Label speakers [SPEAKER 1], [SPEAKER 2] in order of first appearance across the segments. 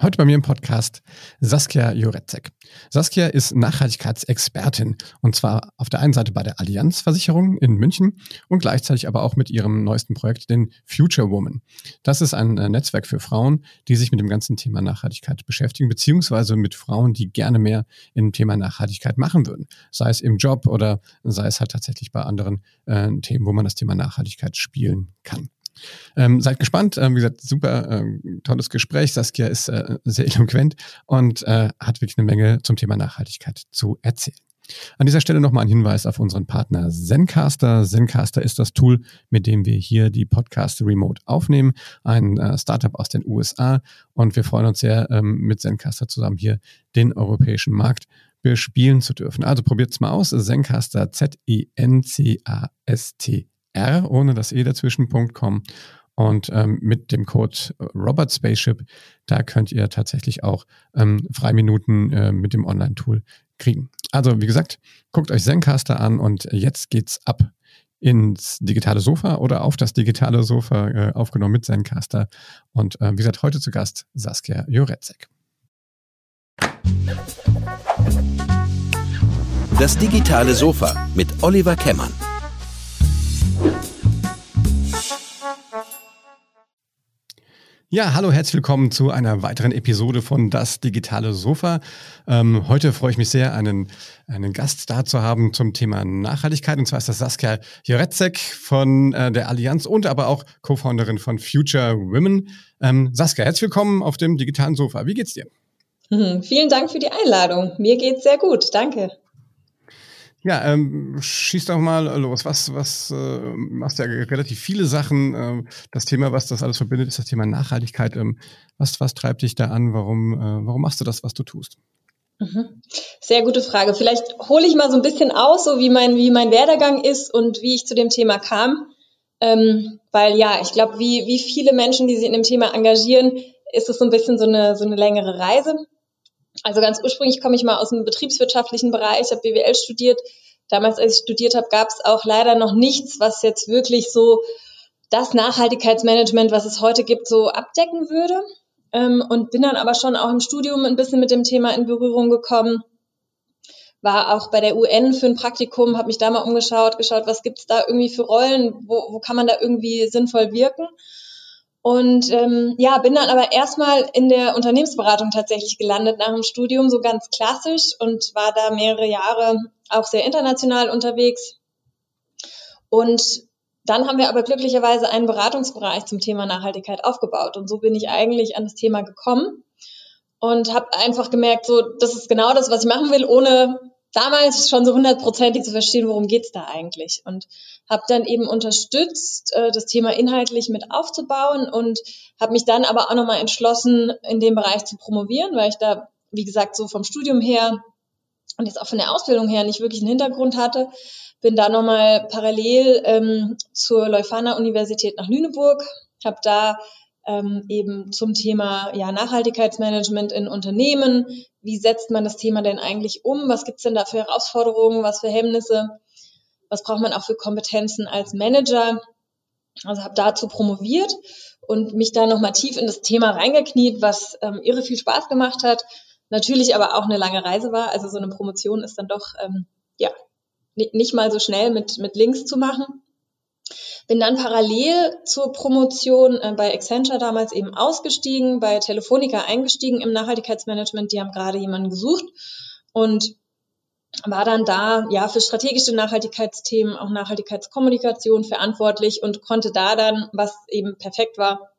[SPEAKER 1] Heute bei mir im Podcast Saskia Jurecek. Saskia ist Nachhaltigkeitsexpertin und zwar auf der einen Seite bei der Allianz Versicherung in München und gleichzeitig aber auch mit ihrem neuesten Projekt, den Future Woman. Das ist ein äh, Netzwerk für Frauen, die sich mit dem ganzen Thema Nachhaltigkeit beschäftigen, beziehungsweise mit Frauen, die gerne mehr im Thema Nachhaltigkeit machen würden. Sei es im Job oder sei es halt tatsächlich bei anderen äh, Themen, wo man das Thema Nachhaltigkeit spielen kann. Ähm, seid gespannt. Ähm, wie gesagt, super ähm, tolles Gespräch. Saskia ist äh, sehr eloquent und äh, hat wirklich eine Menge zum Thema Nachhaltigkeit zu erzählen. An dieser Stelle nochmal ein Hinweis auf unseren Partner Zencaster. Zencaster ist das Tool, mit dem wir hier die Podcasts remote aufnehmen. Ein äh, Startup aus den USA. Und wir freuen uns sehr, ähm, mit Zencaster zusammen hier den europäischen Markt bespielen zu dürfen. Also probiert es mal aus. Zencaster, Z-E-N-C-A-S-T R ohne das E dazwischen.com. Und ähm, mit dem Code Robert Spaceship, da könnt ihr tatsächlich auch ähm, Freiminuten äh, mit dem Online-Tool kriegen. Also, wie gesagt, guckt euch Zencaster an und jetzt geht's ab ins digitale Sofa oder auf das digitale Sofa äh, aufgenommen mit Zencaster. Und äh, wie gesagt, heute zu Gast Saskia Jurecek.
[SPEAKER 2] Das digitale Sofa mit Oliver Kemmern.
[SPEAKER 1] Ja, hallo, herzlich willkommen zu einer weiteren Episode von Das digitale Sofa. Ähm, heute freue ich mich sehr, einen, einen Gast da zu haben zum Thema Nachhaltigkeit. Und zwar ist das Saskia Jeretzek von äh, der Allianz und aber auch Co-Founderin von Future Women. Ähm, Saskia, herzlich willkommen auf dem digitalen Sofa. Wie geht's dir?
[SPEAKER 3] Mhm, vielen Dank für die Einladung. Mir geht's sehr gut. Danke.
[SPEAKER 1] Ja, ähm, schieß doch mal los. Was, was äh, machst ja relativ viele Sachen. Ähm, das Thema, was das alles verbindet, ist das Thema Nachhaltigkeit. Ähm, was, was treibt dich da an? Warum, äh, warum machst du das, was du tust?
[SPEAKER 3] Mhm. Sehr gute Frage. Vielleicht hole ich mal so ein bisschen aus, so wie mein, wie mein Werdegang ist und wie ich zu dem Thema kam. Ähm, weil ja, ich glaube, wie, wie viele Menschen, die sich in dem Thema engagieren, ist es so ein bisschen so eine, so eine längere Reise. Also ganz ursprünglich komme ich mal aus dem betriebswirtschaftlichen Bereich, habe BWL studiert. Damals, als ich studiert habe, gab es auch leider noch nichts, was jetzt wirklich so das Nachhaltigkeitsmanagement, was es heute gibt, so abdecken würde. Ähm, und bin dann aber schon auch im Studium ein bisschen mit dem Thema in Berührung gekommen. War auch bei der UN für ein Praktikum, habe mich da mal umgeschaut, geschaut, was gibt's da irgendwie für Rollen, wo, wo kann man da irgendwie sinnvoll wirken. Und ähm, ja, bin dann aber erstmal in der Unternehmensberatung tatsächlich gelandet nach dem Studium, so ganz klassisch und war da mehrere Jahre auch sehr international unterwegs. Und dann haben wir aber glücklicherweise einen Beratungsbereich zum Thema Nachhaltigkeit aufgebaut. Und so bin ich eigentlich an das Thema gekommen und habe einfach gemerkt, so das ist genau das, was ich machen will, ohne damals schon so hundertprozentig zu verstehen, worum geht's da eigentlich. Und habe dann eben unterstützt, äh, das Thema inhaltlich mit aufzubauen und habe mich dann aber auch nochmal entschlossen, in dem Bereich zu promovieren, weil ich da, wie gesagt, so vom Studium her und jetzt auch von der Ausbildung her nicht wirklich einen Hintergrund hatte. Bin da nochmal parallel ähm, zur Leuphana Universität nach Lüneburg, habe da ähm, eben zum Thema ja, Nachhaltigkeitsmanagement in Unternehmen. Wie setzt man das Thema denn eigentlich um? Was gibt's denn da für Herausforderungen? Was für Hemmnisse? Was braucht man auch für Kompetenzen als Manager? Also habe dazu promoviert und mich da nochmal tief in das Thema reingekniet, was ähm, irre viel Spaß gemacht hat. Natürlich aber auch eine lange Reise war. Also so eine Promotion ist dann doch ähm, ja nicht mal so schnell mit, mit Links zu machen. Bin dann parallel zur Promotion äh, bei Accenture damals eben ausgestiegen, bei Telefonica eingestiegen im Nachhaltigkeitsmanagement. Die haben gerade jemanden gesucht und war dann da ja für strategische Nachhaltigkeitsthemen, auch Nachhaltigkeitskommunikation verantwortlich und konnte da dann, was eben perfekt war,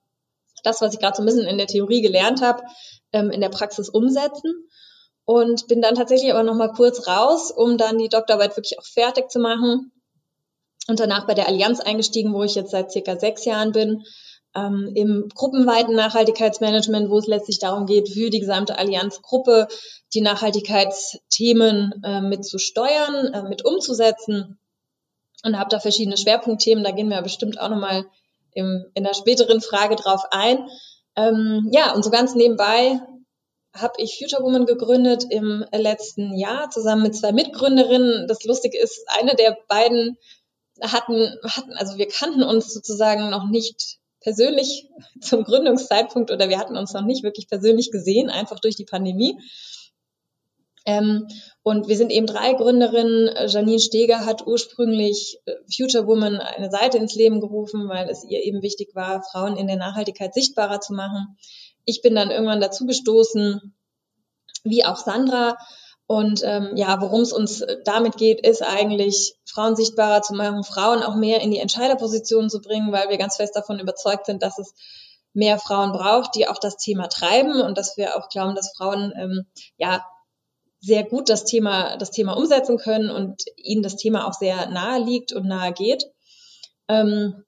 [SPEAKER 3] das, was ich gerade so ein bisschen in der Theorie gelernt habe, ähm, in der Praxis umsetzen. Und bin dann tatsächlich aber noch mal kurz raus, um dann die Doktorarbeit wirklich auch fertig zu machen und danach bei der Allianz eingestiegen, wo ich jetzt seit circa sechs Jahren bin, ähm, im gruppenweiten Nachhaltigkeitsmanagement, wo es letztlich darum geht, für die gesamte Allianzgruppe die Nachhaltigkeitsthemen äh, mit zu steuern, äh, mit umzusetzen und habe da verschiedene Schwerpunktthemen. Da gehen wir bestimmt auch nochmal in der späteren Frage drauf ein. Ähm, ja, und so ganz nebenbei habe ich Future Woman gegründet im letzten Jahr zusammen mit zwei Mitgründerinnen. Das Lustige ist, eine der beiden hatten, hatten, also wir kannten uns sozusagen noch nicht persönlich zum Gründungszeitpunkt oder wir hatten uns noch nicht wirklich persönlich gesehen, einfach durch die Pandemie. Ähm, und wir sind eben drei Gründerinnen. Janine Steger hat ursprünglich äh, Future Woman eine Seite ins Leben gerufen, weil es ihr eben wichtig war, Frauen in der Nachhaltigkeit sichtbarer zu machen. Ich bin dann irgendwann dazu gestoßen, wie auch Sandra. Und ähm, ja, worum es uns damit geht, ist eigentlich, Frauen sichtbarer zu machen, Frauen auch mehr in die Entscheiderposition zu bringen, weil wir ganz fest davon überzeugt sind, dass es mehr Frauen braucht, die auch das Thema treiben und dass wir auch glauben, dass Frauen ähm, ja sehr gut das Thema, das Thema umsetzen können und ihnen das Thema auch sehr nahe liegt und nahe geht. Ähm,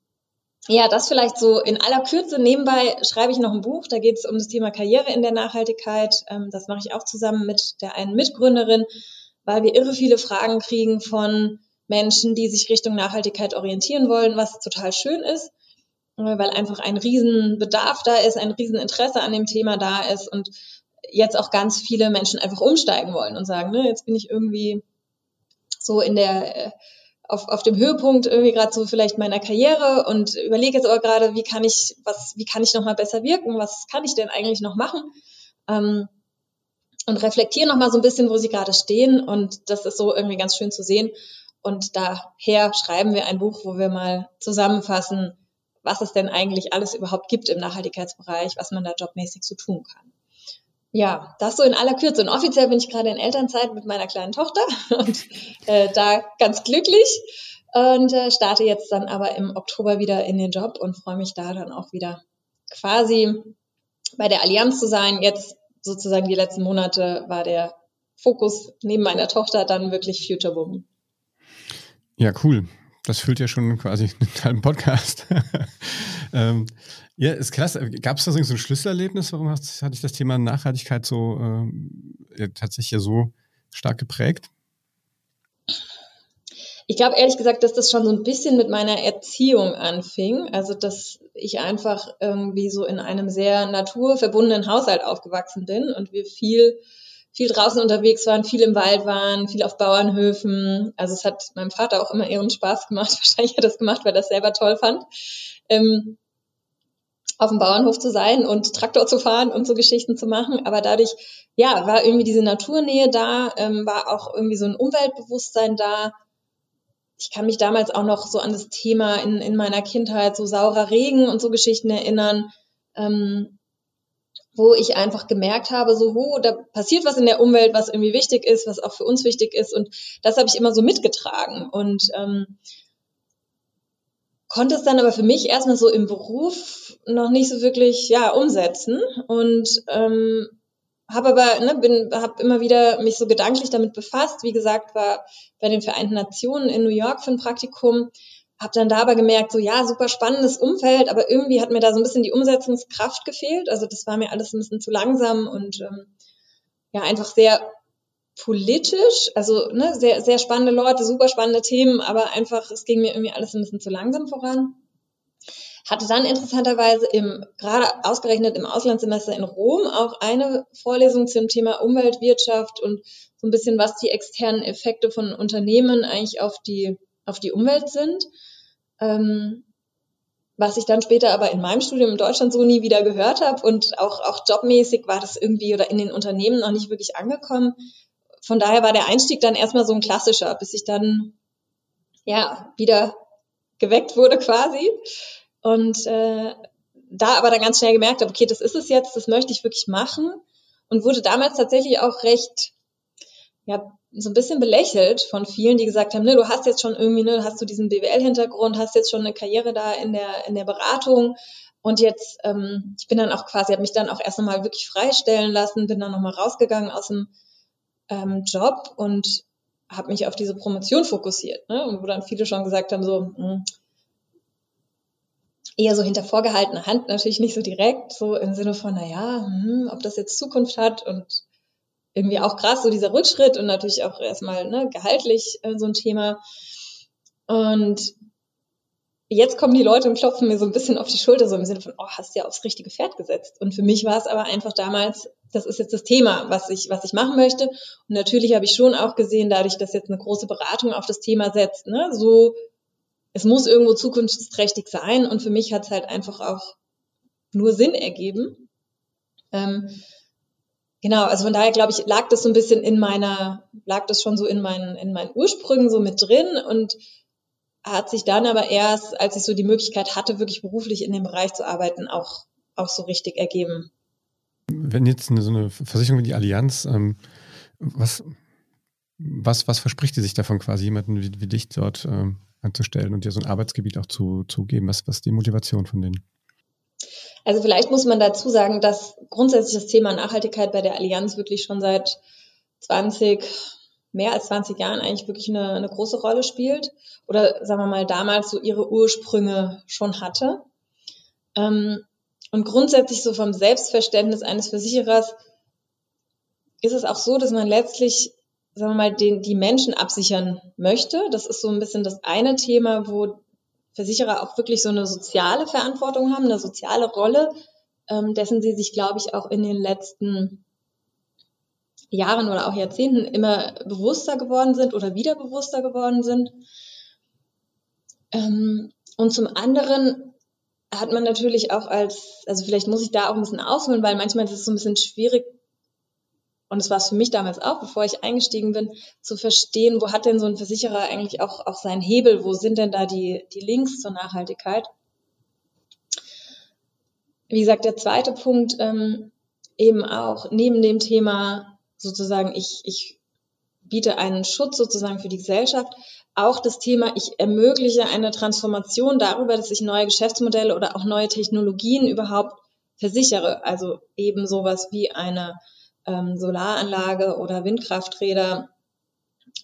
[SPEAKER 3] ja, das vielleicht so in aller Kürze. Nebenbei schreibe ich noch ein Buch, da geht es um das Thema Karriere in der Nachhaltigkeit. Ähm, das mache ich auch zusammen mit der einen Mitgründerin, weil wir irre viele Fragen kriegen von Menschen, die sich Richtung Nachhaltigkeit orientieren wollen, was total schön ist, äh, weil einfach ein Riesenbedarf da ist, ein Rieseninteresse an dem Thema da ist und jetzt auch ganz viele Menschen einfach umsteigen wollen und sagen, ne, jetzt bin ich irgendwie so in der äh, auf, auf dem Höhepunkt irgendwie gerade so vielleicht meiner Karriere und überlege jetzt aber gerade, wie kann ich was, wie kann ich noch mal besser wirken, was kann ich denn eigentlich noch machen? Ähm, und reflektiere noch mal so ein bisschen, wo sie gerade stehen. Und das ist so irgendwie ganz schön zu sehen. Und daher schreiben wir ein Buch, wo wir mal zusammenfassen, was es denn eigentlich alles überhaupt gibt im Nachhaltigkeitsbereich, was man da jobmäßig so tun kann. Ja, das so in aller Kürze. Und offiziell bin ich gerade in Elternzeit mit meiner kleinen Tochter und äh, da ganz glücklich und äh, starte jetzt dann aber im Oktober wieder in den Job und freue mich da dann auch wieder quasi bei der Allianz zu sein. Jetzt sozusagen die letzten Monate war der Fokus neben meiner Tochter dann wirklich Future Woman.
[SPEAKER 1] Ja, cool. Das füllt ja schon quasi einen halben Podcast. ähm, ja, ist klasse. Gab es da so ein Schlüsselerlebnis? Warum hat, hat dich das Thema Nachhaltigkeit so äh, tatsächlich ja so stark geprägt?
[SPEAKER 3] Ich glaube ehrlich gesagt, dass das schon so ein bisschen mit meiner Erziehung anfing. Also, dass ich einfach irgendwie so in einem sehr naturverbundenen Haushalt aufgewachsen bin und wir viel, viel draußen unterwegs waren, viel im Wald waren, viel auf Bauernhöfen. Also, es hat meinem Vater auch immer ihren Spaß gemacht. Wahrscheinlich hat er das gemacht, weil er das selber toll fand. Ähm, auf dem Bauernhof zu sein und Traktor zu fahren und so Geschichten zu machen. Aber dadurch, ja, war irgendwie diese Naturnähe da, ähm, war auch irgendwie so ein Umweltbewusstsein da. Ich kann mich damals auch noch so an das Thema in, in meiner Kindheit, so saurer Regen und so Geschichten erinnern, ähm, wo ich einfach gemerkt habe, so, wo, da passiert was in der Umwelt, was irgendwie wichtig ist, was auch für uns wichtig ist. Und das habe ich immer so mitgetragen. Und ähm, konnte es dann aber für mich erstmal so im Beruf noch nicht so wirklich ja umsetzen. Und ähm, habe aber ne, bin habe immer wieder mich so gedanklich damit befasst. Wie gesagt war bei den Vereinten Nationen in New York für ein Praktikum. Habe dann dabei gemerkt so ja super spannendes Umfeld aber irgendwie hat mir da so ein bisschen die Umsetzungskraft gefehlt. Also das war mir alles ein bisschen zu langsam und ähm, ja einfach sehr politisch, also ne, sehr, sehr spannende Leute, super spannende Themen, aber einfach, es ging mir irgendwie alles ein bisschen zu langsam voran. Hatte dann interessanterweise im, gerade ausgerechnet im Auslandssemester in Rom auch eine Vorlesung zum Thema Umweltwirtschaft und so ein bisschen, was die externen Effekte von Unternehmen eigentlich auf die, auf die Umwelt sind. Ähm, was ich dann später aber in meinem Studium in Deutschland so nie wieder gehört habe und auch, auch jobmäßig war das irgendwie oder in den Unternehmen noch nicht wirklich angekommen von daher war der Einstieg dann erstmal so ein klassischer, bis ich dann ja wieder geweckt wurde quasi. Und äh, da aber dann ganz schnell gemerkt habe, okay, das ist es jetzt, das möchte ich wirklich machen. Und wurde damals tatsächlich auch recht, ja, so ein bisschen belächelt von vielen, die gesagt haben, ne, du hast jetzt schon irgendwie, ne, hast du diesen BWL-Hintergrund, hast jetzt schon eine Karriere da in der, in der Beratung. Und jetzt, ähm, ich bin dann auch quasi, habe mich dann auch erst nochmal wirklich freistellen lassen, bin dann nochmal rausgegangen aus dem ähm, Job und habe mich auf diese Promotion fokussiert. Ne? Und wo dann viele schon gesagt haben, so mh, hm, eher so hinter vorgehaltener Hand, natürlich nicht so direkt, so im Sinne von, naja, hm, ob das jetzt Zukunft hat und irgendwie auch krass, so dieser Rückschritt und natürlich auch erstmal ne, gehaltlich äh, so ein Thema. Und jetzt kommen die Leute und klopfen mir so ein bisschen auf die Schulter, so im Sinne von, oh, hast ja aufs richtige Pferd gesetzt. Und für mich war es aber einfach damals, das ist jetzt das Thema, was ich, was ich machen möchte. Und natürlich habe ich schon auch gesehen, dadurch, dass jetzt eine große Beratung auf das Thema setzt, ne, so es muss irgendwo zukunftsträchtig sein und für mich hat es halt einfach auch nur Sinn ergeben. Ähm, genau, also von daher glaube ich, lag das so ein bisschen in meiner, lag das schon so in meinen, in meinen Ursprüngen so mit drin und hat sich dann aber erst, als ich so die Möglichkeit hatte, wirklich beruflich in dem Bereich zu arbeiten, auch, auch so richtig ergeben.
[SPEAKER 1] Wenn jetzt eine, so eine Versicherung wie die Allianz, ähm, was, was, was verspricht die sich davon quasi, jemanden wie, wie dich dort ähm, anzustellen und dir so ein Arbeitsgebiet auch zu, zu geben? Was, was ist die Motivation von denen?
[SPEAKER 3] Also vielleicht muss man dazu sagen, dass grundsätzlich das Thema Nachhaltigkeit bei der Allianz wirklich schon seit 20, mehr als 20 Jahren eigentlich wirklich eine, eine große Rolle spielt oder sagen wir mal damals so ihre Ursprünge schon hatte. Ähm, und grundsätzlich so vom Selbstverständnis eines Versicherers ist es auch so, dass man letztlich, sagen wir mal, den, die Menschen absichern möchte. Das ist so ein bisschen das eine Thema, wo Versicherer auch wirklich so eine soziale Verantwortung haben, eine soziale Rolle, ähm, dessen sie sich, glaube ich, auch in den letzten Jahren oder auch Jahrzehnten immer bewusster geworden sind oder wieder bewusster geworden sind. Ähm, und zum anderen hat man natürlich auch als, also vielleicht muss ich da auch ein bisschen ausholen, weil manchmal ist es so ein bisschen schwierig, und es war es für mich damals auch, bevor ich eingestiegen bin, zu verstehen, wo hat denn so ein Versicherer eigentlich auch, auch seinen Hebel, wo sind denn da die, die Links zur Nachhaltigkeit? Wie gesagt, der zweite Punkt ähm, eben auch neben dem Thema sozusagen, ich, ich biete einen Schutz sozusagen für die Gesellschaft, auch das Thema, ich ermögliche eine Transformation darüber, dass ich neue Geschäftsmodelle oder auch neue Technologien überhaupt versichere. Also eben sowas wie eine ähm, Solaranlage oder Windkrafträder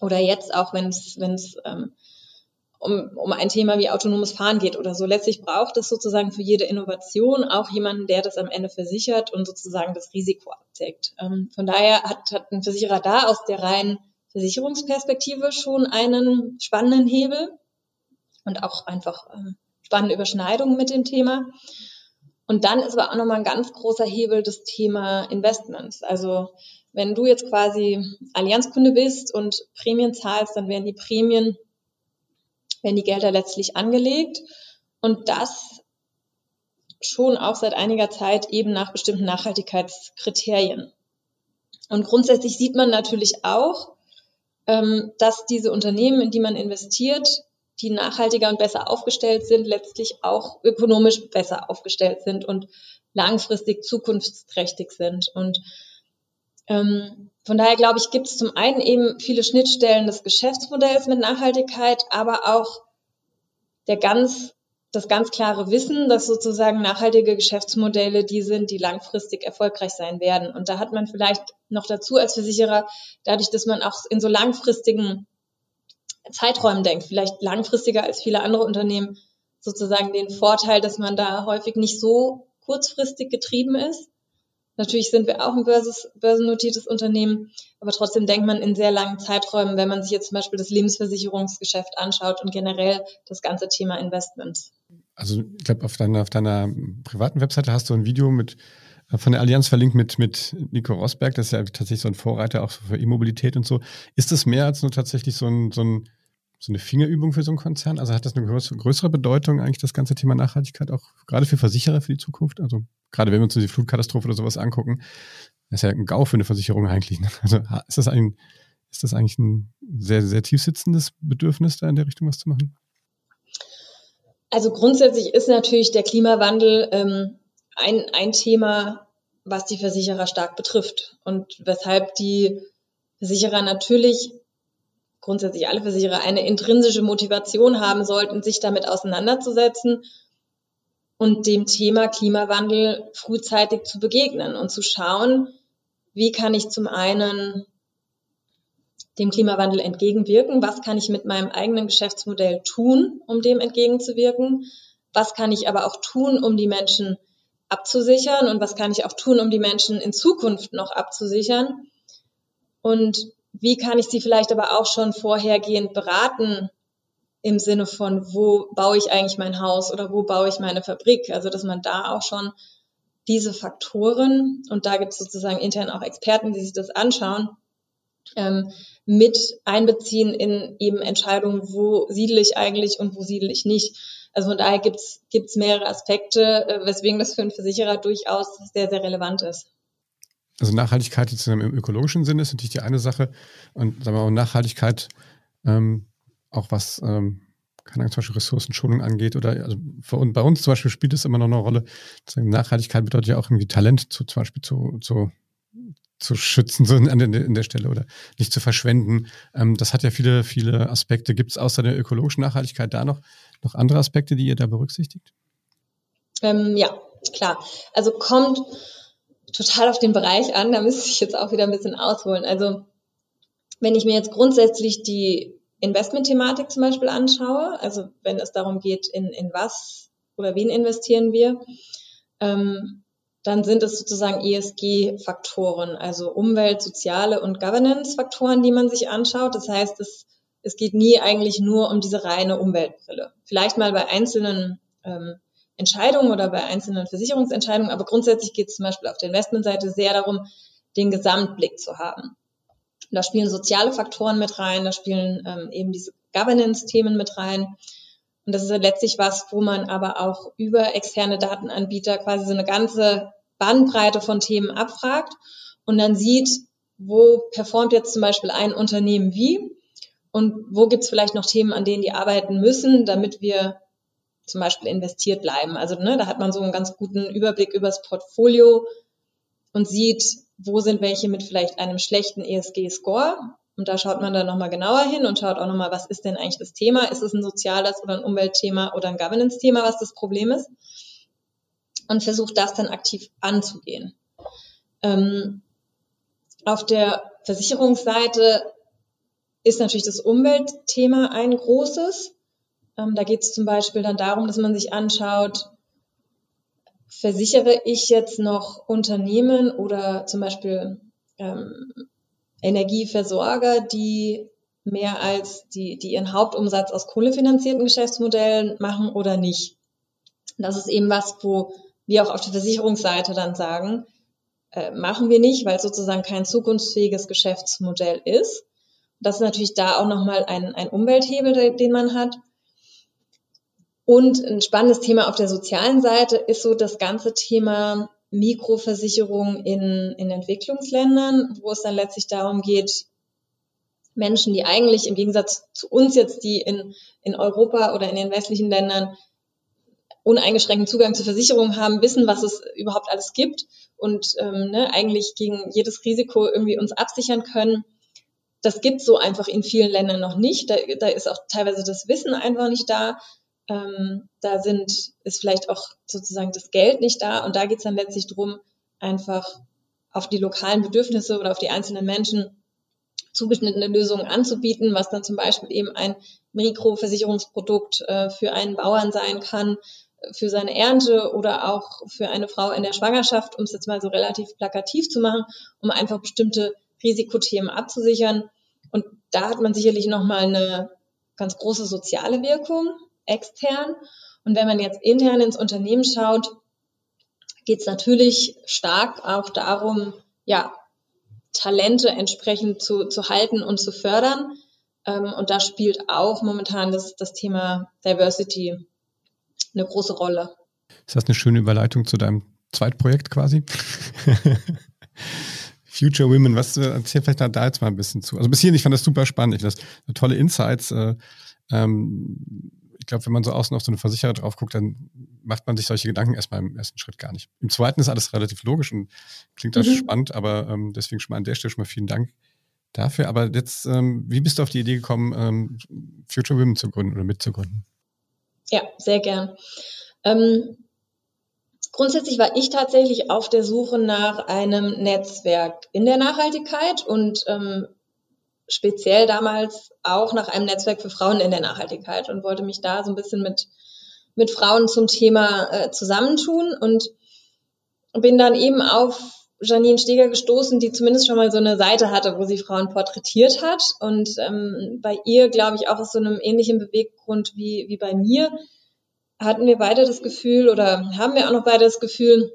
[SPEAKER 3] oder jetzt auch, wenn es ähm, um, um ein Thema wie autonomes Fahren geht oder so. Letztlich braucht es sozusagen für jede Innovation auch jemanden, der das am Ende versichert und sozusagen das Risiko abdeckt. Ähm, von daher hat, hat ein Versicherer da aus der reinen Versicherungsperspektive schon einen spannenden Hebel und auch einfach ähm, spannende Überschneidungen mit dem Thema. Und dann ist aber auch nochmal ein ganz großer Hebel das Thema Investments. Also wenn du jetzt quasi Allianzkunde bist und Prämien zahlst, dann werden die Prämien, werden die Gelder letztlich angelegt. Und das schon auch seit einiger Zeit eben nach bestimmten Nachhaltigkeitskriterien. Und grundsätzlich sieht man natürlich auch, ähm, dass diese Unternehmen, in die man investiert, die nachhaltiger und besser aufgestellt sind, letztlich auch ökonomisch besser aufgestellt sind und langfristig zukunftsträchtig sind. Und ähm, von daher glaube ich, gibt es zum einen eben viele Schnittstellen des Geschäftsmodells mit Nachhaltigkeit, aber auch der ganz, das ganz klare Wissen, dass sozusagen nachhaltige Geschäftsmodelle die sind, die langfristig erfolgreich sein werden. Und da hat man vielleicht noch dazu als Versicherer, dadurch, dass man auch in so langfristigen Zeiträumen denkt, vielleicht langfristiger als viele andere Unternehmen, sozusagen den Vorteil, dass man da häufig nicht so kurzfristig getrieben ist. Natürlich sind wir auch ein börsennotiertes Unternehmen, aber trotzdem denkt man in sehr langen Zeiträumen, wenn man sich jetzt zum Beispiel das Lebensversicherungsgeschäft anschaut und generell das ganze Thema Investments.
[SPEAKER 1] Also ich glaube, auf deiner, auf deiner privaten Webseite hast du ein Video mit äh, von der Allianz verlinkt mit, mit Nico Rosberg, das ist ja tatsächlich so ein Vorreiter auch für E-Mobilität und so. Ist das mehr als nur tatsächlich so ein, so ein so eine Fingerübung für so einen Konzern? Also hat das eine größere Bedeutung eigentlich, das ganze Thema Nachhaltigkeit, auch gerade für Versicherer für die Zukunft? Also gerade wenn wir uns die Flutkatastrophe oder sowas angucken, das ist ja ein GAU für eine Versicherung eigentlich. Ne? Also ist das, ein, ist das eigentlich ein sehr, sehr tief sitzendes Bedürfnis, da in der Richtung was zu machen?
[SPEAKER 3] Also grundsätzlich ist natürlich der Klimawandel ähm, ein, ein Thema, was die Versicherer stark betrifft und weshalb die Versicherer natürlich grundsätzlich alle Versicherer eine intrinsische Motivation haben sollten, sich damit auseinanderzusetzen und dem Thema Klimawandel frühzeitig zu begegnen und zu schauen, wie kann ich zum einen dem Klimawandel entgegenwirken, was kann ich mit meinem eigenen Geschäftsmodell tun, um dem entgegenzuwirken, was kann ich aber auch tun, um die Menschen abzusichern? Und was kann ich auch tun, um die Menschen in Zukunft noch abzusichern. Und wie kann ich sie vielleicht aber auch schon vorhergehend beraten im Sinne von, wo baue ich eigentlich mein Haus oder wo baue ich meine Fabrik? Also, dass man da auch schon diese Faktoren, und da gibt es sozusagen intern auch Experten, die sich das anschauen, ähm, mit einbeziehen in eben Entscheidungen, wo siedle ich eigentlich und wo siedle ich nicht. Also von daher gibt's gibt's mehrere Aspekte, äh, weswegen das für einen Versicherer durchaus sehr, sehr relevant ist.
[SPEAKER 1] Also Nachhaltigkeit jetzt im ökologischen Sinne ist natürlich die eine Sache. Und sagen wir mal, Nachhaltigkeit ähm, auch was ähm, keine Ahnung, zum Beispiel Ressourcenschonung angeht oder also für, bei uns zum Beispiel spielt es immer noch eine Rolle. Nachhaltigkeit bedeutet ja auch irgendwie Talent zu, zum Beispiel zu, zu, zu schützen so an der, in der Stelle oder nicht zu verschwenden. Ähm, das hat ja viele, viele Aspekte. Gibt es außer der ökologischen Nachhaltigkeit da noch, noch andere Aspekte, die ihr da berücksichtigt?
[SPEAKER 3] Ähm, ja, klar. Also kommt total auf den Bereich an. Da müsste ich jetzt auch wieder ein bisschen ausholen. Also wenn ich mir jetzt grundsätzlich die Investment-Thematik zum Beispiel anschaue, also wenn es darum geht, in, in was oder wen investieren wir, ähm, dann sind es sozusagen ESG-Faktoren, also Umwelt, soziale und Governance-Faktoren, die man sich anschaut. Das heißt, es, es geht nie eigentlich nur um diese reine Umweltbrille. Vielleicht mal bei einzelnen ähm, Entscheidungen oder bei einzelnen Versicherungsentscheidungen, aber grundsätzlich geht es zum Beispiel auf der Investmentseite sehr darum, den Gesamtblick zu haben. Da spielen soziale Faktoren mit rein, da spielen ähm, eben diese Governance-Themen mit rein. Und das ist letztlich was, wo man aber auch über externe Datenanbieter quasi so eine ganze Bandbreite von Themen abfragt und dann sieht, wo performt jetzt zum Beispiel ein Unternehmen wie und wo gibt es vielleicht noch Themen, an denen die arbeiten müssen, damit wir zum Beispiel investiert bleiben. Also ne, da hat man so einen ganz guten Überblick übers Portfolio und sieht, wo sind welche mit vielleicht einem schlechten ESG-Score. Und da schaut man dann nochmal genauer hin und schaut auch nochmal, was ist denn eigentlich das Thema? Ist es ein soziales oder ein Umweltthema oder ein Governance-Thema, was das Problem ist? Und versucht das dann aktiv anzugehen. Ähm, auf der Versicherungsseite ist natürlich das Umweltthema ein großes. Ähm, da geht es zum Beispiel dann darum, dass man sich anschaut, versichere ich jetzt noch Unternehmen oder zum Beispiel ähm, Energieversorger, die mehr als die, die ihren Hauptumsatz aus kohlefinanzierten Geschäftsmodellen machen oder nicht. Das ist eben was, wo wir auch auf der Versicherungsseite dann sagen, äh, machen wir nicht, weil es sozusagen kein zukunftsfähiges Geschäftsmodell ist. Das ist natürlich da auch nochmal ein, ein Umwelthebel, den man hat. Und ein spannendes Thema auf der sozialen Seite ist so das ganze Thema Mikroversicherung in, in Entwicklungsländern, wo es dann letztlich darum geht, Menschen, die eigentlich im Gegensatz zu uns jetzt, die in, in Europa oder in den westlichen Ländern uneingeschränkten Zugang zur Versicherung haben, wissen, was es überhaupt alles gibt und ähm, ne, eigentlich gegen jedes Risiko irgendwie uns absichern können. Das gibt so einfach in vielen Ländern noch nicht. Da, da ist auch teilweise das Wissen einfach nicht da. Ähm, da sind, ist vielleicht auch sozusagen das Geld nicht da und da geht es dann letztlich drum, einfach auf die lokalen Bedürfnisse oder auf die einzelnen Menschen zugeschnittene Lösungen anzubieten, was dann zum Beispiel eben ein Mikroversicherungsprodukt äh, für einen Bauern sein kann, äh, für seine Ernte oder auch für eine Frau in der Schwangerschaft, um es jetzt mal so relativ plakativ zu machen, um einfach bestimmte Risikothemen abzusichern. Und da hat man sicherlich nochmal eine ganz große soziale Wirkung, extern. Und wenn man jetzt intern ins Unternehmen schaut, geht es natürlich stark auch darum, ja, Talente entsprechend zu, zu halten und zu fördern. Ähm, und da spielt auch momentan das, das Thema Diversity eine große Rolle.
[SPEAKER 1] Ist das eine schöne Überleitung zu deinem Zweitprojekt quasi? Future Women, was äh, erzähl vielleicht da, da jetzt mal ein bisschen zu. Also bis hierhin, ich fand das super spannend. Ich das tolle Insights. Äh, ähm, glaube, wenn man so außen auf so eine Versicherer drauf guckt, dann macht man sich solche Gedanken erstmal im ersten Schritt gar nicht. Im zweiten ist alles relativ logisch und klingt auch mhm. spannend, aber ähm, deswegen schon mal an der Stelle schon mal vielen Dank dafür. Aber jetzt, ähm, wie bist du auf die Idee gekommen, ähm, Future Women zu gründen oder mitzugründen?
[SPEAKER 3] Ja, sehr gern. Ähm, grundsätzlich war ich tatsächlich auf der Suche nach einem Netzwerk in der Nachhaltigkeit und ähm, speziell damals auch nach einem Netzwerk für Frauen in der Nachhaltigkeit und wollte mich da so ein bisschen mit, mit Frauen zum Thema äh, zusammentun und bin dann eben auf Janine Steger gestoßen, die zumindest schon mal so eine Seite hatte, wo sie Frauen porträtiert hat. Und ähm, bei ihr, glaube ich, auch aus so einem ähnlichen Beweggrund wie, wie bei mir, hatten wir beide das Gefühl oder haben wir auch noch beide das Gefühl,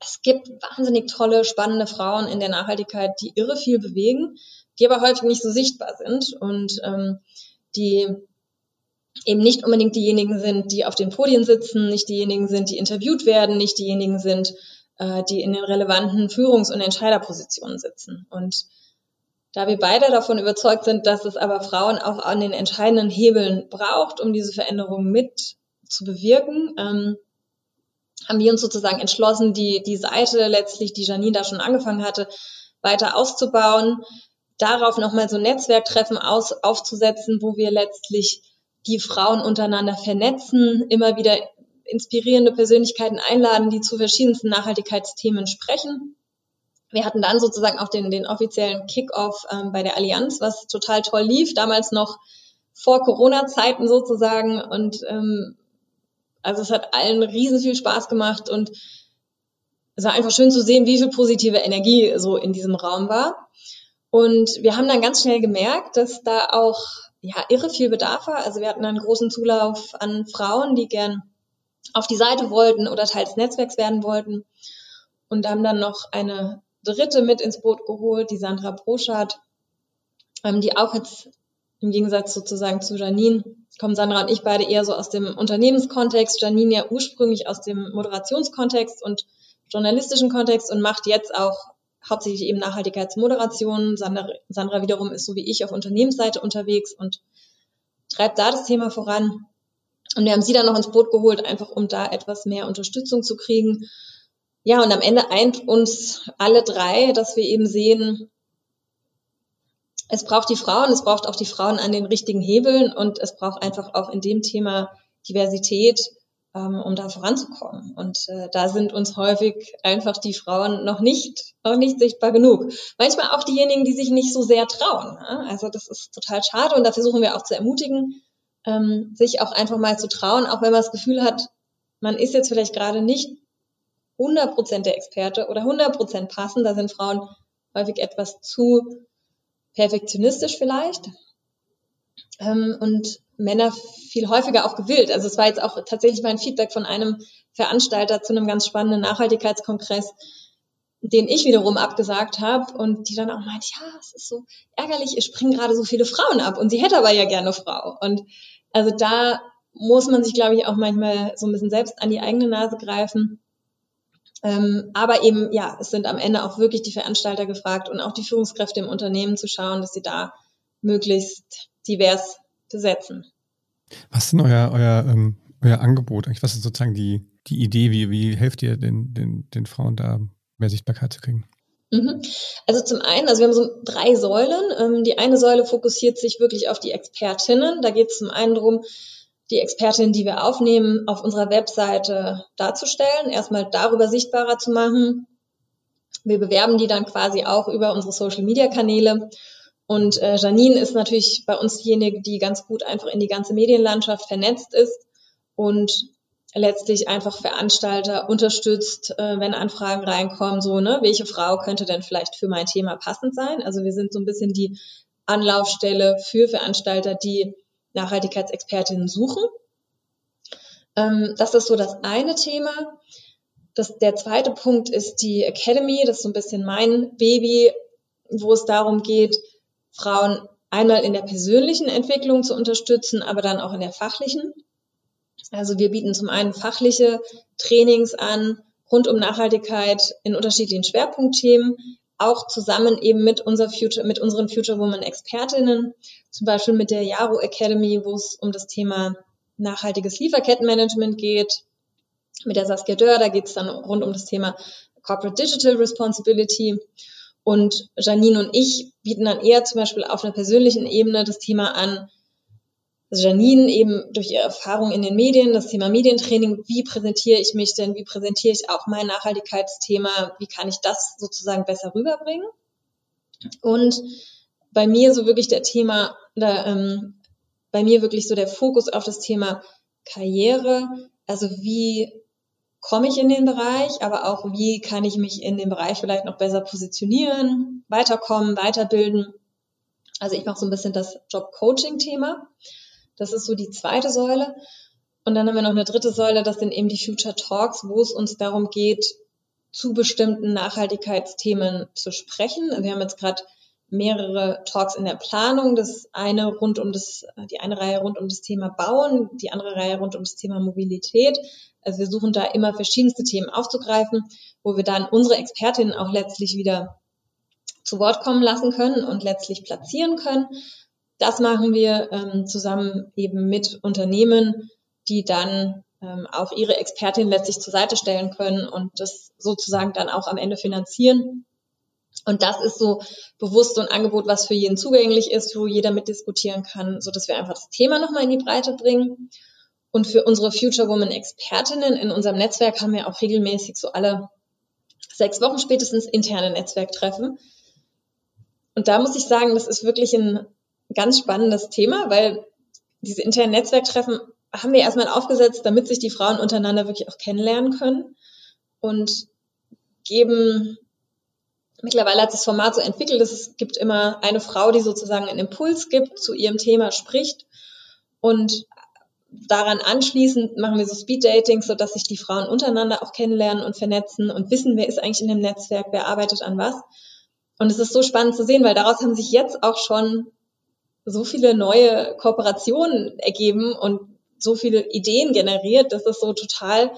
[SPEAKER 3] es gibt wahnsinnig tolle, spannende Frauen in der Nachhaltigkeit, die irre viel bewegen, die aber häufig nicht so sichtbar sind und ähm, die eben nicht unbedingt diejenigen sind, die auf den Podien sitzen, nicht diejenigen sind, die interviewt werden, nicht diejenigen sind, äh, die in den relevanten Führungs- und Entscheiderpositionen sitzen. Und da wir beide davon überzeugt sind, dass es aber Frauen auch an den entscheidenden Hebeln braucht, um diese Veränderungen mit zu bewirken, ähm, haben wir uns sozusagen entschlossen, die, die Seite letztlich, die Janine da schon angefangen hatte, weiter auszubauen, darauf nochmal so Netzwerktreffen aus, aufzusetzen, wo wir letztlich die Frauen untereinander vernetzen, immer wieder inspirierende Persönlichkeiten einladen, die zu verschiedensten Nachhaltigkeitsthemen sprechen. Wir hatten dann sozusagen auch den, den offiziellen Kickoff ähm, bei der Allianz, was total toll lief, damals noch vor Corona-Zeiten sozusagen. Und ähm, also es hat allen riesen viel Spaß gemacht und es war einfach schön zu sehen, wie viel positive Energie so in diesem Raum war. Und wir haben dann ganz schnell gemerkt, dass da auch ja irre viel Bedarf war. Also wir hatten einen großen Zulauf an Frauen, die gern auf die Seite wollten oder Teil des Netzwerks werden wollten. Und haben dann noch eine dritte mit ins Boot geholt, die Sandra Broschardt, ähm, die auch jetzt im Gegensatz sozusagen zu Janine kommen Sandra und ich beide eher so aus dem Unternehmenskontext, Janine ja ursprünglich aus dem Moderationskontext und journalistischen Kontext und macht jetzt auch hauptsächlich eben Nachhaltigkeitsmoderation. Sandra, Sandra wiederum ist so wie ich auf Unternehmensseite unterwegs und treibt da das Thema voran. Und wir haben sie dann noch ins Boot geholt, einfach um da etwas mehr Unterstützung zu kriegen. Ja, und am Ende eint uns alle drei, dass wir eben sehen, es braucht die Frauen, es braucht auch die Frauen an den richtigen Hebeln und es braucht einfach auch in dem Thema Diversität, ähm, um da voranzukommen. Und äh, da sind uns häufig einfach die Frauen noch nicht, noch nicht sichtbar genug. Manchmal auch diejenigen, die sich nicht so sehr trauen. Ne? Also das ist total schade und da versuchen wir auch zu ermutigen, ähm, sich auch einfach mal zu trauen, auch wenn man das Gefühl hat, man ist jetzt vielleicht gerade nicht 100% der Experte oder 100% passend. Da sind Frauen häufig etwas zu perfektionistisch vielleicht ähm, und Männer viel häufiger auch gewillt. Also es war jetzt auch tatsächlich mein Feedback von einem Veranstalter zu einem ganz spannenden Nachhaltigkeitskongress, den ich wiederum abgesagt habe und die dann auch meint, ja, es ist so ärgerlich, es springen gerade so viele Frauen ab und sie hätte aber ja gerne Frau. Und also da muss man sich, glaube ich, auch manchmal so ein bisschen selbst an die eigene Nase greifen ähm, aber eben, ja, es sind am Ende auch wirklich die Veranstalter gefragt und auch die Führungskräfte im Unternehmen zu schauen, dass sie da möglichst divers besetzen.
[SPEAKER 1] Was ist denn euer, euer, ähm, euer Angebot? Was ist sozusagen die, die Idee? Wie, wie helft ihr den, den, den Frauen da mehr Sichtbarkeit zu kriegen?
[SPEAKER 3] Mhm. Also zum einen, also wir haben so drei Säulen. Ähm, die eine Säule fokussiert sich wirklich auf die Expertinnen. Da geht es zum einen darum, die Expertin, die wir aufnehmen, auf unserer Webseite darzustellen, erstmal darüber sichtbarer zu machen. Wir bewerben die dann quasi auch über unsere Social-Media-Kanäle. Und äh, Janine ist natürlich bei uns diejenige, die ganz gut einfach in die ganze Medienlandschaft vernetzt ist und letztlich einfach Veranstalter unterstützt, äh, wenn Anfragen reinkommen, so, ne, welche Frau könnte denn vielleicht für mein Thema passend sein? Also wir sind so ein bisschen die Anlaufstelle für Veranstalter, die Nachhaltigkeitsexpertinnen suchen. Ähm, das ist so das eine Thema. Das, der zweite Punkt ist die Academy. Das ist so ein bisschen mein Baby, wo es darum geht, Frauen einmal in der persönlichen Entwicklung zu unterstützen, aber dann auch in der fachlichen. Also wir bieten zum einen fachliche Trainings an rund um Nachhaltigkeit in unterschiedlichen Schwerpunktthemen, auch zusammen eben mit, unser Future, mit unseren Future Woman Expertinnen, zum Beispiel mit der Yaro Academy, wo es um das Thema nachhaltiges Lieferkettenmanagement geht. Mit der Saskia Dörr, da geht es dann rund um das Thema Corporate Digital Responsibility. Und Janine und ich bieten dann eher zum Beispiel auf einer persönlichen Ebene das Thema an, Janine eben durch ihre Erfahrung in den Medien, das Thema Medientraining, wie präsentiere ich mich denn, wie präsentiere ich auch mein Nachhaltigkeitsthema, wie kann ich das sozusagen besser rüberbringen? Und bei mir so wirklich der Thema, da, ähm, bei mir wirklich so der Fokus auf das Thema Karriere, also wie komme ich in den Bereich, aber auch wie kann ich mich in dem Bereich vielleicht noch besser positionieren, weiterkommen, weiterbilden. Also ich mache so ein bisschen das Job-Coaching-Thema. Das ist so die zweite Säule. Und dann haben wir noch eine dritte Säule, das sind eben die Future Talks, wo es uns darum geht, zu bestimmten Nachhaltigkeitsthemen zu sprechen. Wir haben jetzt gerade mehrere Talks in der Planung. Das eine rund um das, die eine Reihe rund um das Thema Bauen, die andere Reihe rund um das Thema Mobilität. Also wir suchen da immer verschiedenste Themen aufzugreifen, wo wir dann unsere Expertinnen auch letztlich wieder zu Wort kommen lassen können und letztlich platzieren können. Das machen wir ähm, zusammen eben mit Unternehmen, die dann ähm, auch ihre Expertin letztlich zur Seite stellen können und das sozusagen dann auch am Ende finanzieren. Und das ist so bewusst so ein Angebot, was für jeden zugänglich ist, wo jeder mitdiskutieren kann, so dass wir einfach das Thema nochmal in die Breite bringen. Und für unsere Future Woman Expertinnen in unserem Netzwerk haben wir auch regelmäßig so alle sechs Wochen spätestens interne Netzwerktreffen. Und da muss ich sagen, das ist wirklich ein ganz spannendes Thema, weil diese internen Netzwerktreffen haben wir erstmal aufgesetzt, damit sich die Frauen untereinander wirklich auch kennenlernen können und geben Mittlerweile hat sich das Format so entwickelt, dass es gibt immer eine Frau, die sozusagen einen Impuls gibt, zu ihrem Thema spricht und daran anschließend machen wir so Speed-Datings, sodass sich die Frauen untereinander auch kennenlernen und vernetzen und wissen, wer ist eigentlich in dem Netzwerk, wer arbeitet an was. Und es ist so spannend zu sehen, weil daraus haben sich jetzt auch schon so viele neue Kooperationen ergeben und so viele Ideen generiert, dass es so total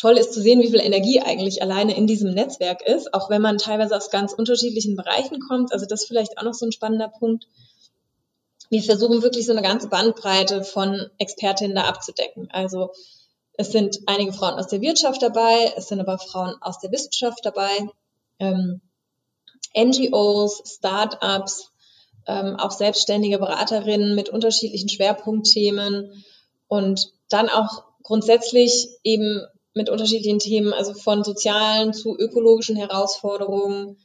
[SPEAKER 3] toll ist zu sehen, wie viel Energie eigentlich alleine in diesem Netzwerk ist, auch wenn man teilweise aus ganz unterschiedlichen Bereichen kommt. Also das ist vielleicht auch noch so ein spannender Punkt. Wir versuchen wirklich so eine ganze Bandbreite von Expertinnen da abzudecken. Also es sind einige Frauen aus der Wirtschaft dabei, es sind aber Frauen aus der Wissenschaft dabei, ähm, NGOs, Startups, ähm, auch selbstständige Beraterinnen mit unterschiedlichen Schwerpunktthemen und dann auch grundsätzlich eben mit unterschiedlichen Themen, also von sozialen zu ökologischen Herausforderungen,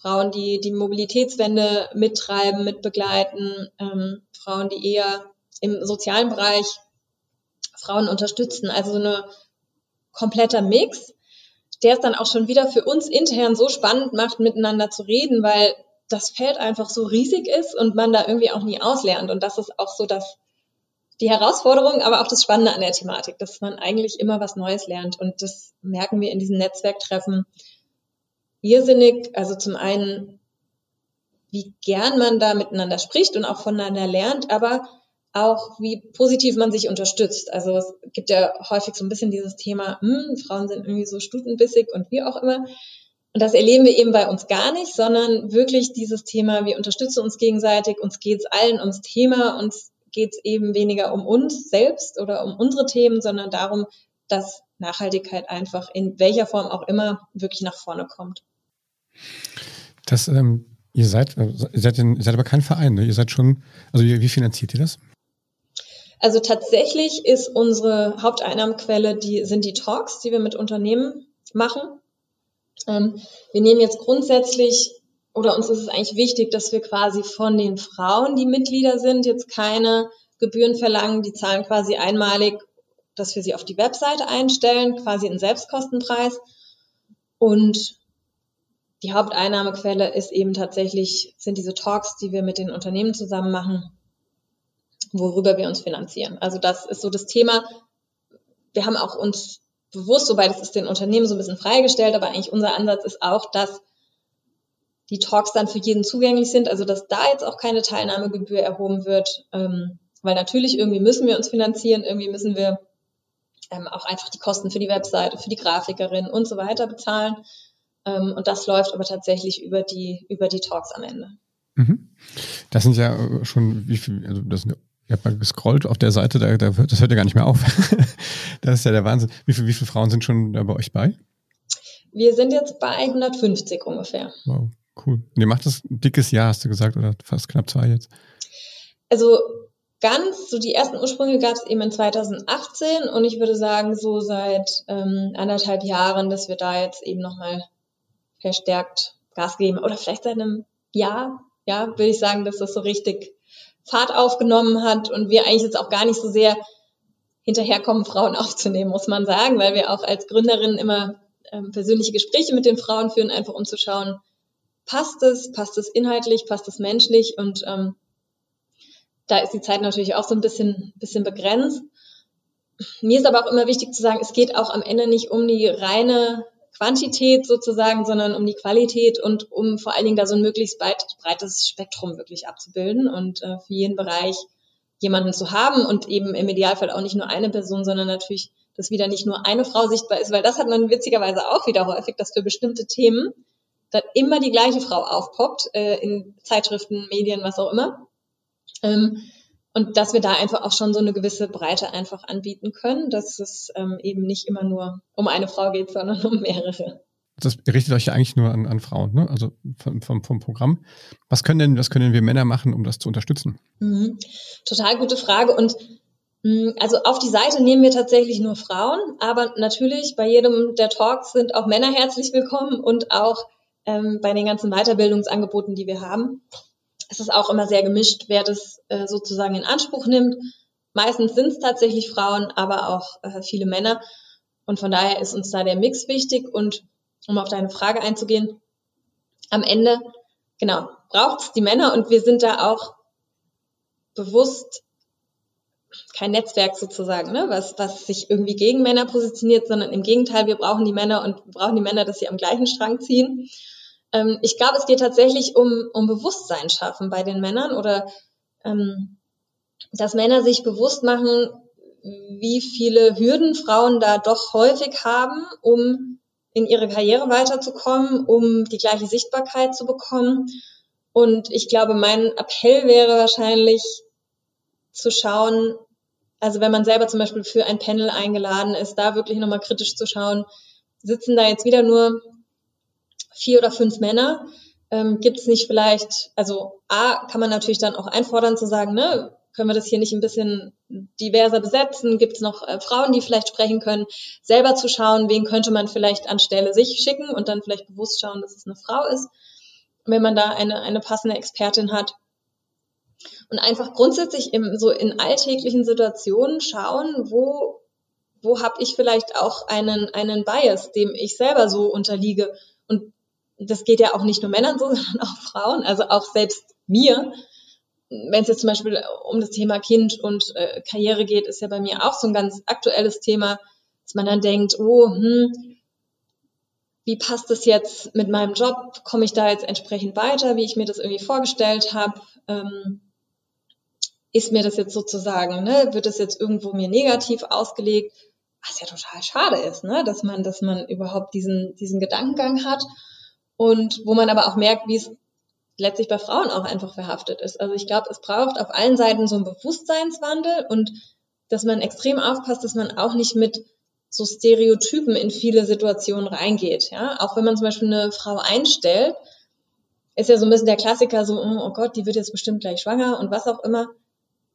[SPEAKER 3] Frauen, die die Mobilitätswende mittreiben, mitbegleiten, ähm, Frauen, die eher im sozialen Bereich Frauen unterstützen. Also so eine kompletter Mix, der es dann auch schon wieder für uns intern so spannend macht, miteinander zu reden, weil das Feld einfach so riesig ist und man da irgendwie auch nie auslernt. Und das ist auch so das die Herausforderung, aber auch das Spannende an der Thematik, dass man eigentlich immer was Neues lernt. Und das merken wir in diesen Netzwerktreffen irrsinnig. Also zum einen, wie gern man da miteinander spricht und auch voneinander lernt, aber auch wie positiv man sich unterstützt. Also es gibt ja häufig so ein bisschen dieses Thema, hm, Frauen sind irgendwie so stutenbissig und wie auch immer. Und das erleben wir eben bei uns gar nicht, sondern wirklich dieses Thema, wir unterstützen uns gegenseitig, uns geht's allen ums Thema, uns geht es eben weniger um uns selbst oder um unsere Themen, sondern darum, dass Nachhaltigkeit einfach in welcher Form auch immer wirklich nach vorne kommt.
[SPEAKER 1] Das, ähm, ihr seid, äh, ihr seid, ihr seid aber kein Verein, ne? Ihr seid schon, also wie, wie finanziert ihr das?
[SPEAKER 3] Also tatsächlich ist unsere Haupteinnahmequelle, die sind die Talks, die wir mit Unternehmen machen. Ähm, wir nehmen jetzt grundsätzlich oder uns ist es eigentlich wichtig, dass wir quasi von den Frauen, die Mitglieder sind, jetzt keine Gebühren verlangen. Die zahlen quasi einmalig, dass wir sie auf die Webseite einstellen, quasi einen Selbstkostenpreis. Und die Haupteinnahmequelle ist eben tatsächlich, sind diese Talks, die wir mit den Unternehmen zusammen machen, worüber wir uns finanzieren. Also das ist so das Thema. Wir haben auch uns bewusst, wobei das ist den Unternehmen so ein bisschen freigestellt, aber eigentlich unser Ansatz ist auch, dass die Talks dann für jeden zugänglich sind, also dass da jetzt auch keine Teilnahmegebühr erhoben wird, ähm, weil natürlich irgendwie müssen wir uns finanzieren, irgendwie müssen wir ähm, auch einfach die Kosten für die Webseite, für die Grafikerin und so weiter bezahlen. Ähm, und das läuft aber tatsächlich über die, über die Talks am Ende.
[SPEAKER 1] Mhm. Das sind ja äh, schon, wie viel, also das sind ja ich habe mal gescrollt auf der Seite, da, da, das hört ja gar nicht mehr auf. das ist ja der Wahnsinn. Wie, viel, wie viele Frauen sind schon bei euch bei?
[SPEAKER 3] Wir sind jetzt bei 150 ungefähr.
[SPEAKER 1] Wow. Cool. Und ihr macht das ein dickes Jahr, hast du gesagt, oder fast knapp zwei jetzt?
[SPEAKER 3] Also ganz, so die ersten Ursprünge gab es eben in 2018 und ich würde sagen, so seit ähm, anderthalb Jahren, dass wir da jetzt eben nochmal verstärkt Gas geben. Oder vielleicht seit einem Jahr, ja, würde ich sagen, dass das so richtig Fahrt aufgenommen hat und wir eigentlich jetzt auch gar nicht so sehr hinterherkommen, Frauen aufzunehmen, muss man sagen, weil wir auch als Gründerinnen immer ähm, persönliche Gespräche mit den Frauen führen, einfach um zu schauen, passt es, passt es inhaltlich, passt es menschlich? Und ähm, da ist die Zeit natürlich auch so ein bisschen, bisschen begrenzt. Mir ist aber auch immer wichtig zu sagen, es geht auch am Ende nicht um die reine Quantität sozusagen, sondern um die Qualität und um vor allen Dingen da so ein möglichst breites Spektrum wirklich abzubilden und äh, für jeden Bereich jemanden zu haben und eben im Idealfall auch nicht nur eine Person, sondern natürlich, dass wieder nicht nur eine Frau sichtbar ist, weil das hat man witzigerweise auch wieder häufig, dass für bestimmte Themen dann immer die gleiche Frau aufpoppt, äh, in Zeitschriften, Medien, was auch immer. Ähm, und dass wir da einfach auch schon so eine gewisse Breite einfach anbieten können, dass es ähm, eben nicht immer nur um eine Frau geht, sondern um mehrere.
[SPEAKER 1] Das richtet euch ja eigentlich nur an, an Frauen, ne? Also vom, vom, vom Programm. Was können denn, was können wir Männer machen, um das zu unterstützen?
[SPEAKER 3] Mhm. Total gute Frage. Und mm, also auf die Seite nehmen wir tatsächlich nur Frauen, aber natürlich bei jedem der Talks sind auch Männer herzlich willkommen und auch ähm, bei den ganzen Weiterbildungsangeboten, die wir haben es ist auch immer sehr gemischt, wer das äh, sozusagen in Anspruch nimmt. Meistens sind es tatsächlich Frauen, aber auch äh, viele Männer. Und von daher ist uns da der Mix wichtig. Und um auf deine Frage einzugehen, am Ende, genau, braucht es die Männer und wir sind da auch bewusst kein Netzwerk sozusagen, ne, was, was sich irgendwie gegen Männer positioniert, sondern im Gegenteil, wir brauchen die Männer und brauchen die Männer, dass sie am gleichen Strang ziehen. Ähm, ich glaube, es geht tatsächlich um, um Bewusstsein schaffen bei den Männern oder ähm, dass Männer sich bewusst machen, wie viele Hürden Frauen da doch häufig haben, um in ihre Karriere weiterzukommen, um die gleiche Sichtbarkeit zu bekommen. Und ich glaube, mein Appell wäre wahrscheinlich zu schauen, also wenn man selber zum Beispiel für ein Panel eingeladen ist, da wirklich nochmal kritisch zu schauen, sitzen da jetzt wieder nur vier oder fünf Männer, ähm, gibt es nicht vielleicht, also A, kann man natürlich dann auch einfordern zu sagen, ne, können wir das hier nicht ein bisschen diverser besetzen? Gibt es noch äh, Frauen, die vielleicht sprechen können? Selber zu schauen, wen könnte man vielleicht anstelle sich schicken und dann vielleicht bewusst schauen, dass es eine Frau ist, wenn man da eine, eine passende Expertin hat. Und einfach grundsätzlich im, so in alltäglichen Situationen schauen, wo, wo habe ich vielleicht auch einen, einen Bias, dem ich selber so unterliege und das geht ja auch nicht nur Männern so, sondern auch Frauen, also auch selbst mir. Wenn es jetzt zum Beispiel um das Thema Kind und äh, Karriere geht, ist ja bei mir auch so ein ganz aktuelles Thema, dass man dann denkt, oh, hm, wie passt das jetzt mit meinem Job? Komme ich da jetzt entsprechend weiter, wie ich mir das irgendwie vorgestellt habe? Ähm, ist mir das jetzt sozusagen, ne, wird das jetzt irgendwo mir negativ ausgelegt? Was ja total schade ist, ne, dass man, dass man überhaupt diesen, diesen Gedankengang hat und wo man aber auch merkt, wie es letztlich bei Frauen auch einfach verhaftet ist. Also ich glaube, es braucht auf allen Seiten so einen Bewusstseinswandel und dass man extrem aufpasst, dass man auch nicht mit so Stereotypen in viele Situationen reingeht. Ja, auch wenn man zum Beispiel eine Frau einstellt, ist ja so ein bisschen der Klassiker so, oh, oh Gott, die wird jetzt bestimmt gleich schwanger und was auch immer.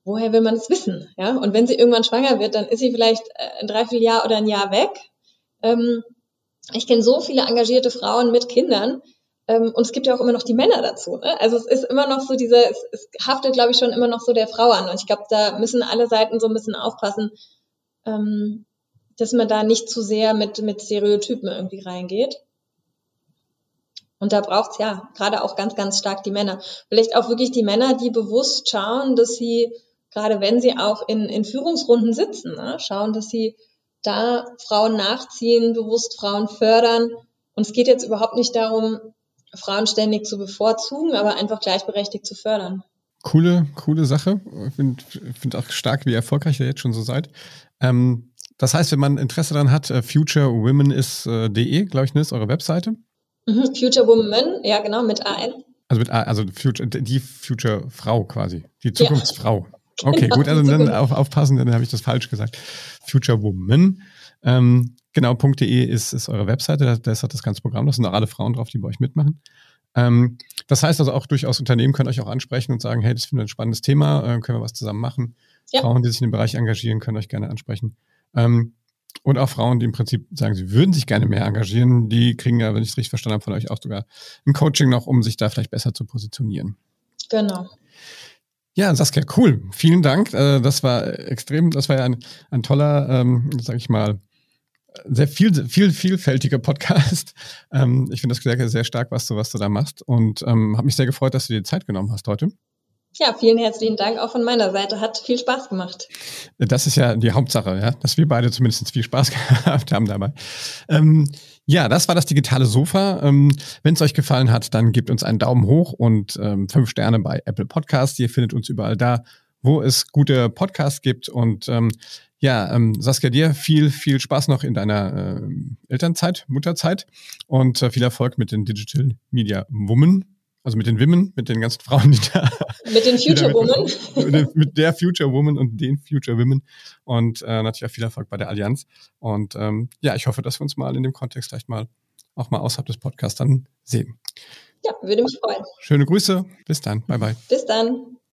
[SPEAKER 3] Woher will man es wissen? Ja, und wenn sie irgendwann schwanger wird, dann ist sie vielleicht äh, ein Dreivierteljahr oder ein Jahr weg. Ähm, ich kenne so viele engagierte Frauen mit Kindern, ähm, und es gibt ja auch immer noch die Männer dazu. Ne? Also es ist immer noch so diese, es, es haftet, glaube ich, schon immer noch so der Frau an. Und ich glaube, da müssen alle Seiten so ein bisschen aufpassen, ähm, dass man da nicht zu sehr mit, mit Stereotypen irgendwie reingeht. Und da braucht's ja gerade auch ganz, ganz stark die Männer. Vielleicht auch wirklich die Männer, die bewusst schauen, dass sie, gerade wenn sie auch in, in Führungsrunden sitzen, ne, schauen, dass sie da Frauen nachziehen, bewusst Frauen fördern. Und es geht jetzt überhaupt nicht darum, Frauen ständig zu bevorzugen, aber einfach gleichberechtigt zu fördern.
[SPEAKER 1] Coole, coole Sache. Ich finde find auch stark, wie erfolgreich ihr jetzt schon so seid. Ähm, das heißt, wenn man Interesse daran hat, äh, futurewomenis.de, glaube ich, ne, ist eure Webseite.
[SPEAKER 3] Mhm, Future Woman, ja genau, mit AN.
[SPEAKER 1] Also mit A, also Future, die Future Frau quasi, die Zukunftsfrau. Ja. Okay, genau, gut, also dann auf, aufpassen, dann habe ich das falsch gesagt. Future Woman. Ähm, genau, .de ist, ist eure Webseite, da, da ist das ganze Programm, da sind auch alle Frauen drauf, die bei euch mitmachen. Ähm, das heißt also auch durchaus Unternehmen können euch auch ansprechen und sagen, hey, das finden wir ein spannendes Thema, äh, können wir was zusammen machen. Ja. Frauen, die sich in dem Bereich engagieren, können euch gerne ansprechen. Ähm, und auch Frauen, die im Prinzip sagen, sie würden sich gerne mehr engagieren, die kriegen ja, wenn ich es richtig verstanden habe, von euch auch sogar ein Coaching noch, um sich da vielleicht besser zu positionieren.
[SPEAKER 3] Genau.
[SPEAKER 1] Ja, Saskia, cool. Vielen Dank. Äh, das war extrem, das war ja ein, ein toller, ähm, sag ich mal, sehr viel, viel, vielfältiger Podcast. Ähm, ich finde das sehr, sehr stark, was du, was du da machst und ähm, habe mich sehr gefreut, dass du dir Zeit genommen hast heute.
[SPEAKER 3] Ja, vielen herzlichen Dank auch von meiner Seite. Hat viel Spaß gemacht.
[SPEAKER 1] Das ist ja die Hauptsache, ja, dass wir beide zumindest viel Spaß gehabt haben dabei. Ähm, ja, das war das digitale Sofa. Ähm, Wenn es euch gefallen hat, dann gebt uns einen Daumen hoch und ähm, fünf Sterne bei Apple Podcasts. Ihr findet uns überall da, wo es gute Podcasts gibt. Und ähm, ja, ähm, Saskia, dir viel, viel Spaß noch in deiner äh, Elternzeit, Mutterzeit und äh, viel Erfolg mit den Digital Media Women. Also mit den Women, mit den ganzen Frauen, die da.
[SPEAKER 3] Mit den Future Women.
[SPEAKER 1] Mit, mit, der Future Woman und den Future Women. Und äh, natürlich auch viel Erfolg bei der Allianz. Und ähm, ja, ich hoffe, dass wir uns mal in dem Kontext vielleicht mal auch mal außerhalb des Podcasts dann sehen.
[SPEAKER 3] Ja, würde mich freuen.
[SPEAKER 1] Schöne Grüße. Bis dann. Bye bye.
[SPEAKER 3] Bis dann.